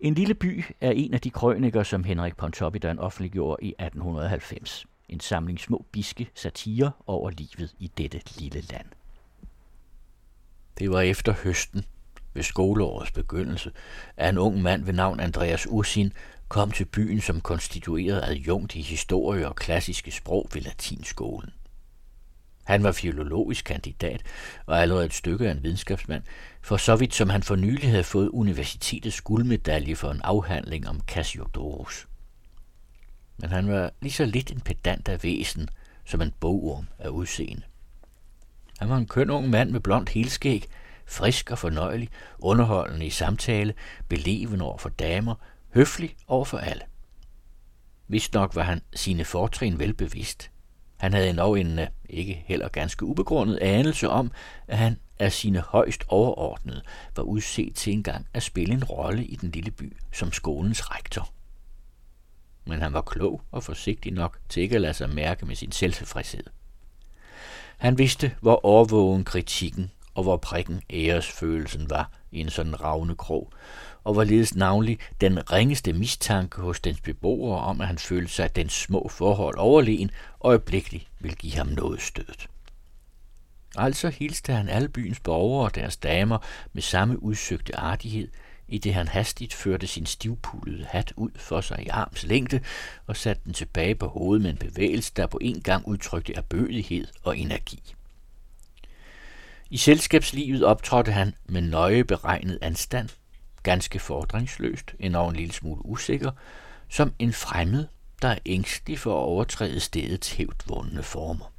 En lille by er en af de krøniker, som Henrik Pontoppidan offentliggjorde i 1890. En samling små biske satirer over livet i dette lille land. Det var efter høsten, ved skoleårets begyndelse, at en ung mand ved navn Andreas Ursin kom til byen som konstitueret adjunkt i historie og klassiske sprog ved latinskolen. Han var filologisk kandidat og allerede et stykke af en videnskabsmand, for så vidt som han for nylig havde fået universitetets guldmedalje for en afhandling om Cassiodorus. Men han var lige så lidt en pedant af væsen, som en bogorm af udseende. Han var en køn ung mand med blond helskæg, frisk og fornøjelig, underholdende i samtale, belevende over for damer, høflig over for alle. Vist nok var han sine fortrin velbevidst. Han havde endnu en øh, ikke heller ganske ubegrundet anelse om, at han af sine højst overordnede var udset til engang at spille en rolle i den lille by som skolens rektor. Men han var klog og forsigtig nok til ikke at lade sig mærke med sin selvtilfredshed. Han vidste, hvor overvågen kritikken og hvor prikken æresfølelsen var i en sådan ravne krog, og hvorledes navnlig den ringeste mistanke hos dens beboere om, at han følte sig den små forhold overlegen, øjeblikkeligt vil give ham noget stødet. Altså hilste han alle byens borgere og deres damer med samme udsøgte artighed, i det han hastigt førte sin stivpullede hat ud for sig i arms længde og satte den tilbage på hovedet med en bevægelse, der på en gang udtrykte erbødighed og energi. I selskabslivet optrådte han med nøje beregnet anstand, ganske fordringsløst, endnu en lille smule usikker, som en fremmed, der er ængstelig for at overtræde stedets hævdt vundne former.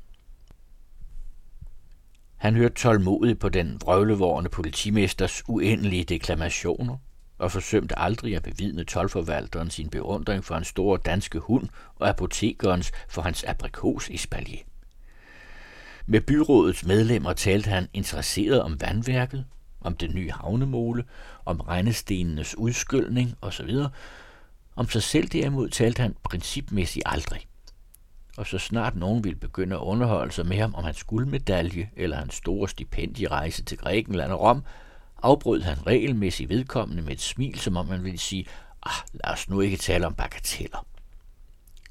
Han hørte tålmodigt på den vrøvlevårende politimesters uendelige deklamationer, og forsømte aldrig at bevidne tolvforvalteren sin beundring for hans store danske hund og apotekerens for hans aprikos espalier. Med byrådets medlemmer talte han interesseret om vandværket, om den nye havnemole, om regnestenenes udskyldning osv. Om sig selv derimod talte han principmæssigt aldrig. Og så snart nogen ville begynde at underholde sig med ham om hans guldmedalje eller hans store stipendierejse til Grækenland og Rom, afbrød han regelmæssigt vedkommende med et smil, som om man ville sige, ah, lad os nu ikke tale om bagateller.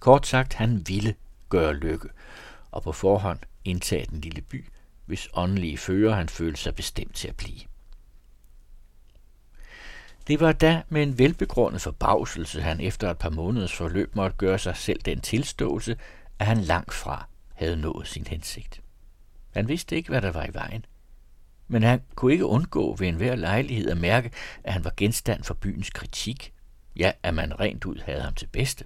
Kort sagt, han ville gøre lykke, og på forhånd indtage den lille by, hvis åndelige fører han følte sig bestemt til at blive. Det var da med en velbegrundet forbavselse, han efter et par måneders forløb måtte gøre sig selv den tilståelse, at han langt fra havde nået sin hensigt. Han vidste ikke, hvad der var i vejen. Men han kunne ikke undgå ved enhver lejlighed at mærke, at han var genstand for byens kritik. Ja, at man rent ud havde ham til bedste.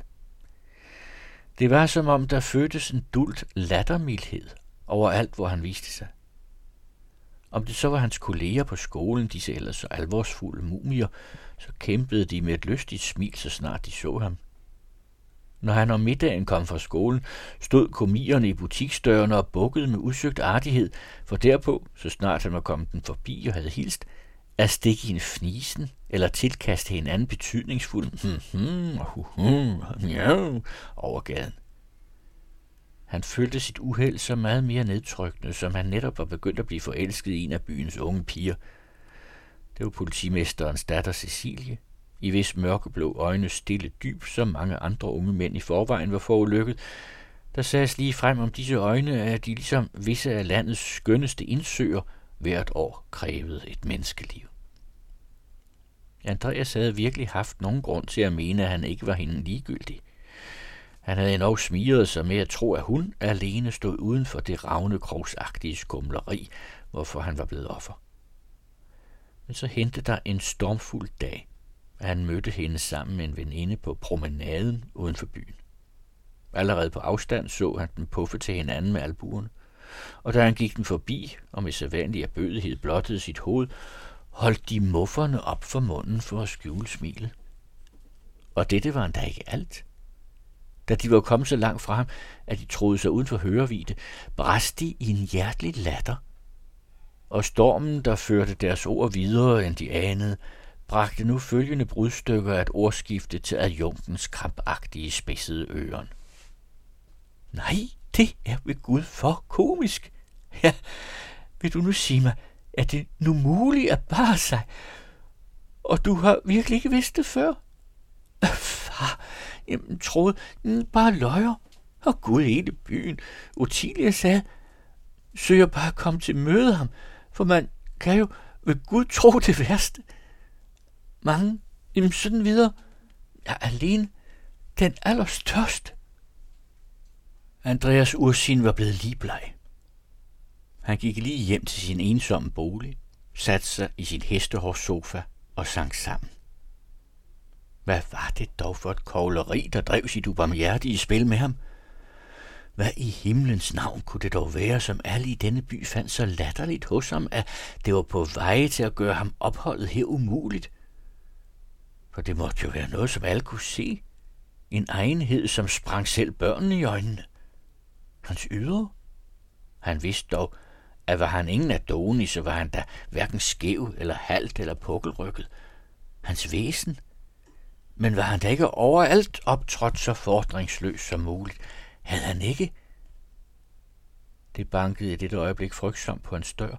Det var som om, der fødtes en dult lattermildhed overalt, hvor han viste sig. Om det så var hans kolleger på skolen, disse ellers så alvorsfulde mumier, så kæmpede de med et lystigt smil, så snart de så ham. Når han om middagen kom fra skolen, stod komierne i butiksdørene og bukkede med udsøgt artighed, for derpå, så snart han var kommet den forbi og havde hilst, at stikke en fnisen eller tilkaste hinanden en anden betydningsfuld hmm, hmm, hmm, ja, over gaden. Han følte sit uheld så meget mere nedtrykkende, som han netop var begyndt at blive forelsket i en af byens unge piger. Det var politimesterens datter Cecilie, i hvis mørkeblå øjne stille dyb, som mange andre unge mænd i forvejen var forulykket. Der sagdes lige frem om disse øjne, at de ligesom visse af landets skønneste indsøer hvert år krævede et menneskeliv. Andreas havde virkelig haft nogen grund til at mene, at han ikke var hende ligegyldig. Han havde endnu smiret sig med at tro, at hun alene stod uden for det ravne krogsagtige skumleri, hvorfor han var blevet offer. Men så hente der en stormfuld dag, at han mødte hende sammen med en veninde på promenaden uden for byen. Allerede på afstand så han den puffe til hinanden med albuerne, og da han gik den forbi og med sædvanlig erbødighed blottede sit hoved, holdt de mufferne op for munden for at skjule smilet. Og dette var endda ikke alt. Da de var kommet så langt fra ham, at de troede sig uden for hørevide, brast de i en hjertelig latter. Og stormen, der førte deres ord videre, end de anede, bragte nu følgende brudstykker af et ordskifte til adjunktens krampagtige spidsede øren. Nej, det er ved Gud for komisk. Ja, vil du nu sige mig, er det nu muligt at bare sig? Og du har virkelig ikke vidst det før? Far, jamen, troede, bare løjer. Og Gud hele byen. Otilia sagde, søger bare at komme til møde ham, for man kan jo ved Gud tro det værste. Mange, jamen sådan videre, er alene den allerstørste. Andreas Ursin var blevet ligebleg. Han gik lige hjem til sin ensomme bolig, satte sig i sin hestehårssofa og sang sammen. Hvad var det dog for et kogleri, der drev sit ubarmhjertige spil med ham? Hvad i himlens navn kunne det dog være, som alle i denne by fandt så latterligt hos ham, at det var på vej til at gøre ham opholdet her umuligt? For det måtte jo være noget, som alle kunne se. En egenhed, som sprang selv børnene i øjnene. Hans ydre? Han vidste dog, at var han ingen Adonis, så var han da hverken skæv eller halt eller pukkelrykket. Hans væsen? Men var han da ikke overalt optrådt så fordringsløs som muligt? Havde han ikke? Det bankede i dette øjeblik frygtsomt på hans dør,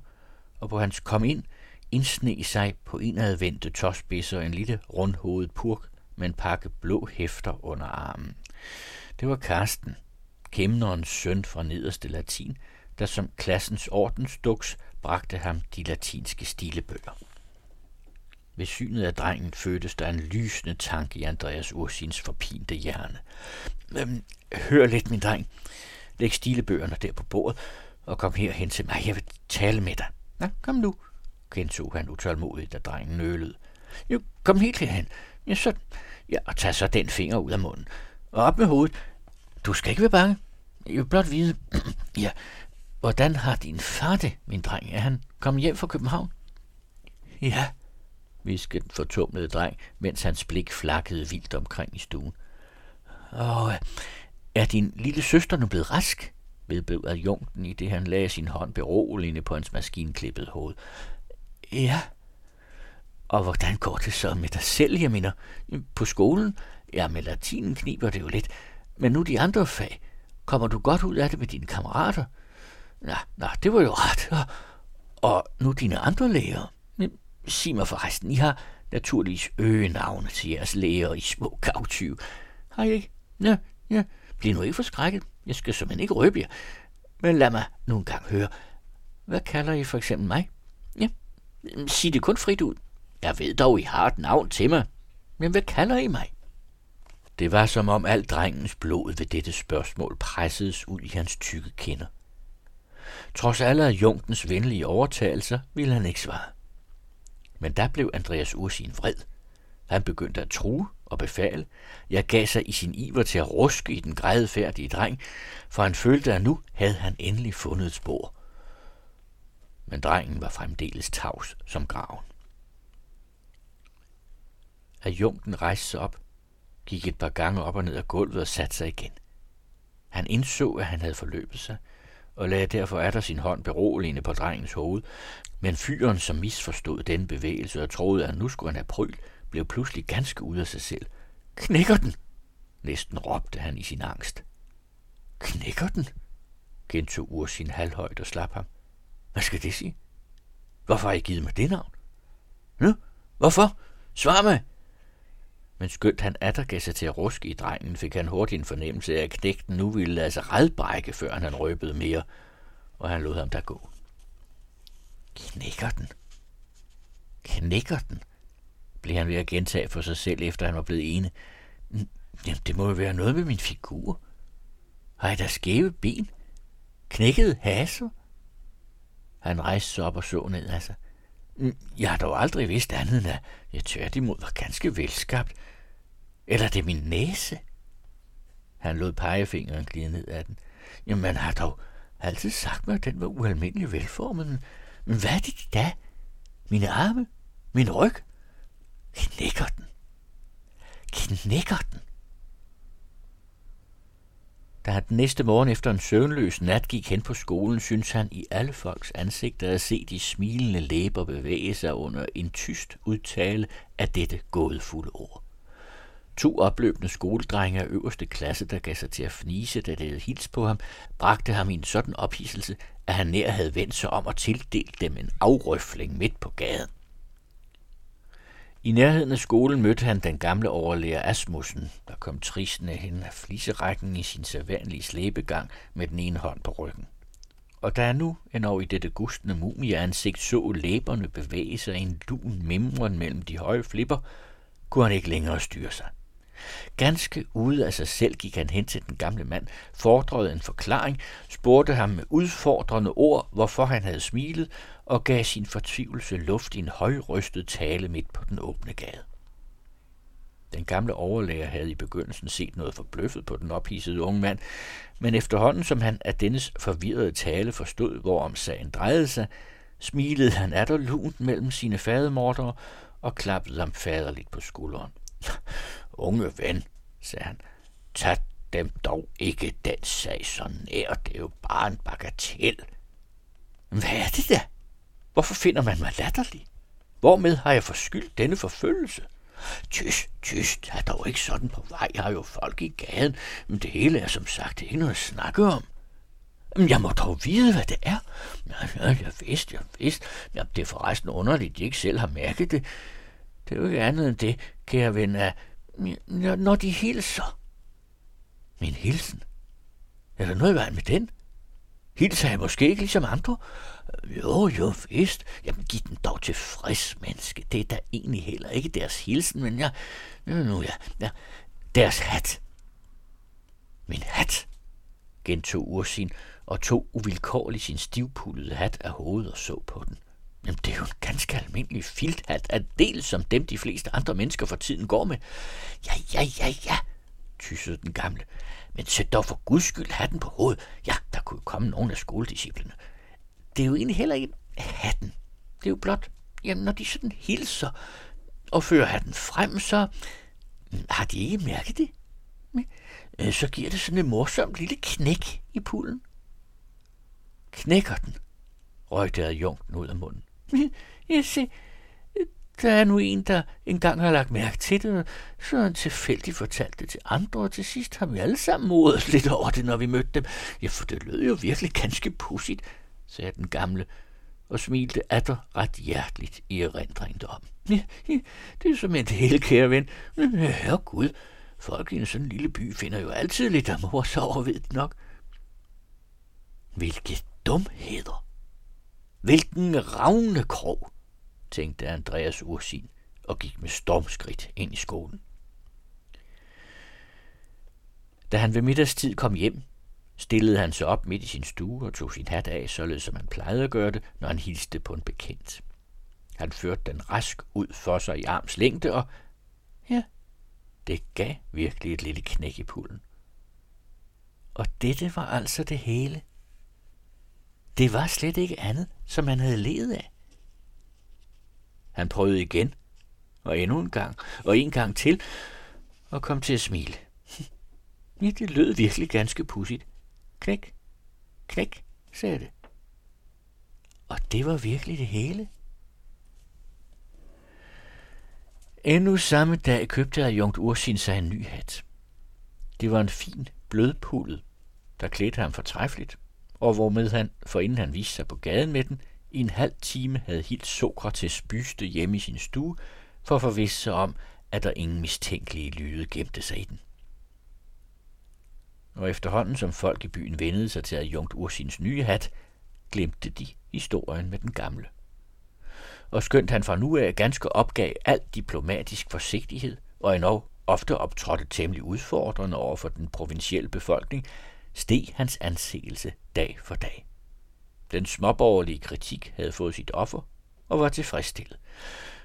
og på hans kom ind indsne sig på indadvendte tåspidser en lille rundhovedet purk med en pakke blå hæfter under armen. Det var Karsten, kæmnerens søn fra nederste latin, der som klassens ordensduks bragte ham de latinske stilebøger. Ved synet af drengen fødtes der en lysende tanke i Andreas Ursins forpinte hjerne. Øhm, hør lidt, min dreng. Læg stilebøgerne der på bordet, og kom her hen til mig. Jeg vil tale med dig. Ja, kom nu, gentog han utålmodigt, da drengen nølede. Jo, kom helt herhen. Ja, så, ja, og tag så den finger ud af munden. Og op med hovedet. Du skal ikke være bange. Jeg vil blot vide, ja, hvordan har din far det, min dreng? Er han kommet hjem fra København? Ja, viskede den fortumlede dreng, mens hans blik flakkede vildt omkring i stuen. Og er din lille søster nu blevet rask? vedblev adjunkten i det, han lagde sin hånd beroligende på hans maskinklippede hoved. Ja. Og hvordan går det så med dig selv, jeg mener? På skolen? Ja, med latinen kniber det jo lidt. Men nu de andre fag. Kommer du godt ud af det med dine kammerater? Nej, nej, det var jo ret. Og, og nu dine andre læger. Sig mig forresten, I har naturligvis øgenavne til jeres læger i små gavtyve. Har I ikke? Ja, ja. Bliv nu ikke forskrækket. Jeg skal simpelthen ikke røbe jer. Men lad mig nu engang høre. Hvad kalder I for eksempel mig? Ja, mm, sig det kun frit ud. Jeg ved dog, I har et navn til mig. Men hvad kalder I mig? Det var som om alt drengens blod ved dette spørgsmål pressedes ud i hans tykke kinder. Trods alle af Junkens venlige overtagelser ville han ikke svare. Men der blev Andreas Ursin vred. Han begyndte at true og befale. Jeg gav sig i sin iver til at ruske i den grædefærdige dreng, for han følte, at nu havde han endelig fundet et spor. Men drengen var fremdeles tavs som graven. Adjunkten rejste sig op, gik et par gange op og ned ad gulvet og satte sig igen. Han indså, at han havde forløbet sig, og lagde derfor atter sin hånd beroligende på drengens hoved, men fyren, som misforstod den bevægelse og troede, at nu skulle han have pryl, blev pludselig ganske ude af sig selv. Knækker den! Næsten råbte han i sin angst. Knækker den? gentog Ursin halvhøjt og slap ham. Hvad skal det sige? Hvorfor har I givet mig det navn? Nu? Hvorfor? Svar mig! Men skønt han attergav sig til at ruske i drengen, fik han hurtigt en fornemmelse af, at knægten nu ville lade sig redbrække, før han røbede mere, og han lod ham der gå. Knækker den? Knækker den? blev han ved at gentage for sig selv, efter han var blevet ene. Jamen, det må jo være noget med min figur. Har jeg da skæve ben? Knækket haser? Han rejste sig op og så ned af sig. Mm, jeg har dog aldrig vidst andet, end at jeg tværtimod var ganske velskabt. Eller det er min næse? Han lod pegefingeren glide ned af den. Jamen, man har dog altid sagt mig, at den var ualmindelig velformet. Men hvad er det da? Mine arme? Min ryg? Knækker den? Knækker den? Da han den næste morgen efter en søvnløs nat gik hen på skolen, syntes han i alle folks ansigter at se de smilende læber bevæge sig under en tyst udtale af dette gådefulde ord. To opløbende skoledrenge af øverste klasse, der gav sig til at fnise, da det havde hils på ham, bragte ham i en sådan ophidselse, at han nær havde vendt sig om og tildelt dem en afrøfling midt på gaden. I nærheden af skolen mødte han den gamle overlærer Asmussen, der kom tristende hen af fliserækken i sin sædvanlige slæbegang med den ene hånd på ryggen. Og da han nu, endnu i dette gustne mumieansigt, så læberne bevæge sig i en lun mimren mellem de høje flipper, kunne han ikke længere styre sig. Ganske ude af sig selv gik han hen til den gamle mand, fordrede en forklaring, spurgte ham med udfordrende ord, hvorfor han havde smilet, og gav sin fortvivlelse luft i en højrystet tale midt på den åbne gade. Den gamle overlæger havde i begyndelsen set noget forbløffet på den ophidsede unge mand, men efterhånden som han af dennes forvirrede tale forstod, hvorom sagen drejede sig, smilede han atter lunt mellem sine fademordere og klappede ham faderligt på skulderen. Unge ven, sagde han, tag dem dog ikke den sag så nær, det er jo bare en bagatel. Hvad er det da? Hvorfor finder man mig latterlig? Hvormed har jeg forskyldt denne forfølgelse? Tyst, tyst, er dog ikke sådan på vej. Jeg har jo folk i gaden, men det hele er som sagt ikke noget at snakke om. Men jeg må dog vide, hvad det er. Ja, ja, jeg vidste, jeg vidste. Jamen, det er forresten underligt, at de ikke selv har mærket det. Det er jo ikke andet end det, kære ven, at når de hilser. Min hilsen? Er der noget i vejen med den? Hilser jeg måske ikke ligesom andre? Jo, jo, vist. Jamen, giv den dog til frisk menneske. Det er da egentlig heller ikke deres hilsen, men jeg... Nu, ja, ja. Deres hat. Min hat, gentog Ursin og tog uvilkårligt sin stivpullede hat af hovedet og så på den. Jamen, det er jo en ganske almindelig filthat, at del som dem de fleste andre mennesker for tiden går med. Ja, ja, ja, ja, tyssede den gamle. Men sæt dog for guds skyld hatten på hovedet. Ja, der kunne komme nogen af skoledisciplene. Det er jo egentlig heller ikke hatten. Det er jo blot, jamen, når de sådan hilser og fører hatten frem, så mm, har de ikke mærket det. Mm. Øh, så giver det sådan et morsomt lille knæk i pullen. Knækker den, røg adjunkten ud af munden. Jeg siger, der er nu en, der engang har lagt mærke til det, og så har han tilfældigt fortalt det til andre, og til sidst har vi alle sammen modet lidt over det, når vi mødte dem. Ja, for det lød jo virkelig ganske pudsigt, sagde den gamle, og smilte atter ret hjerteligt i erindringen om. Ja, ja, det er som et hele, kære ven. Herre Gud, folk i en sådan lille by finder jo altid lidt af mor så ved det nok. Hvilke dumheder! Hvilken ravne krog, tænkte Andreas Ursin og gik med stormskridt ind i skolen. Da han ved middagstid kom hjem, stillede han sig op midt i sin stue og tog sin hat af, således som han plejede at gøre det, når han hilste på en bekendt. Han førte den rask ud for sig i arms længde, og ja, det gav virkelig et lille knæk i pullen. Og dette var altså det hele – det var slet ikke andet, som han havde levet af. Han prøvede igen, og endnu en gang, og en gang til, og kom til at smile. Ja, det lød virkelig ganske pudsigt. Knæk, knæk, sagde det. Og det var virkelig det hele. Endnu samme dag købte adjunkt Ursin sig en ny hat. Det var en fin, blødpullet, der klædte ham fortræffeligt og hvormed han, for inden han viste sig på gaden med den, i en halv time havde helt Sokrates byste hjemme i sin stue, for at forvisse sig om, at der ingen mistænkelige lyde gemte sig i den. Og efterhånden som folk i byen vendede sig til at jungt Ursins nye hat, glemte de historien med den gamle. Og skønt han fra nu af ganske opgav al diplomatisk forsigtighed, og endnu ofte optrådte temmelig udfordrende over for den provincielle befolkning, steg hans anseelse dag for dag. Den småborgerlige kritik havde fået sit offer og var tilfredsstillet.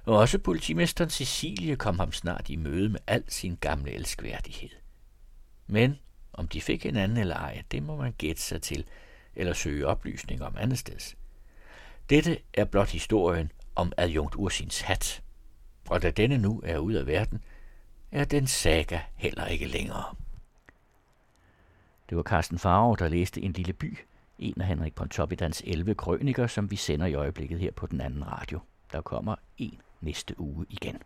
Og også politimesteren Cecilie kom ham snart i møde med al sin gamle elskværdighed. Men om de fik en anden eller ej, det må man gætte sig til, eller søge oplysning om andet sted. Dette er blot historien om adjunkt Ursins hat, og da denne nu er ude af verden, er den saga heller ikke længere. Det var Carsten Farve, der læste En lille by, en af Henrik Pontoppidans 11 krøniker, som vi sender i øjeblikket her på den anden radio. Der kommer en næste uge igen.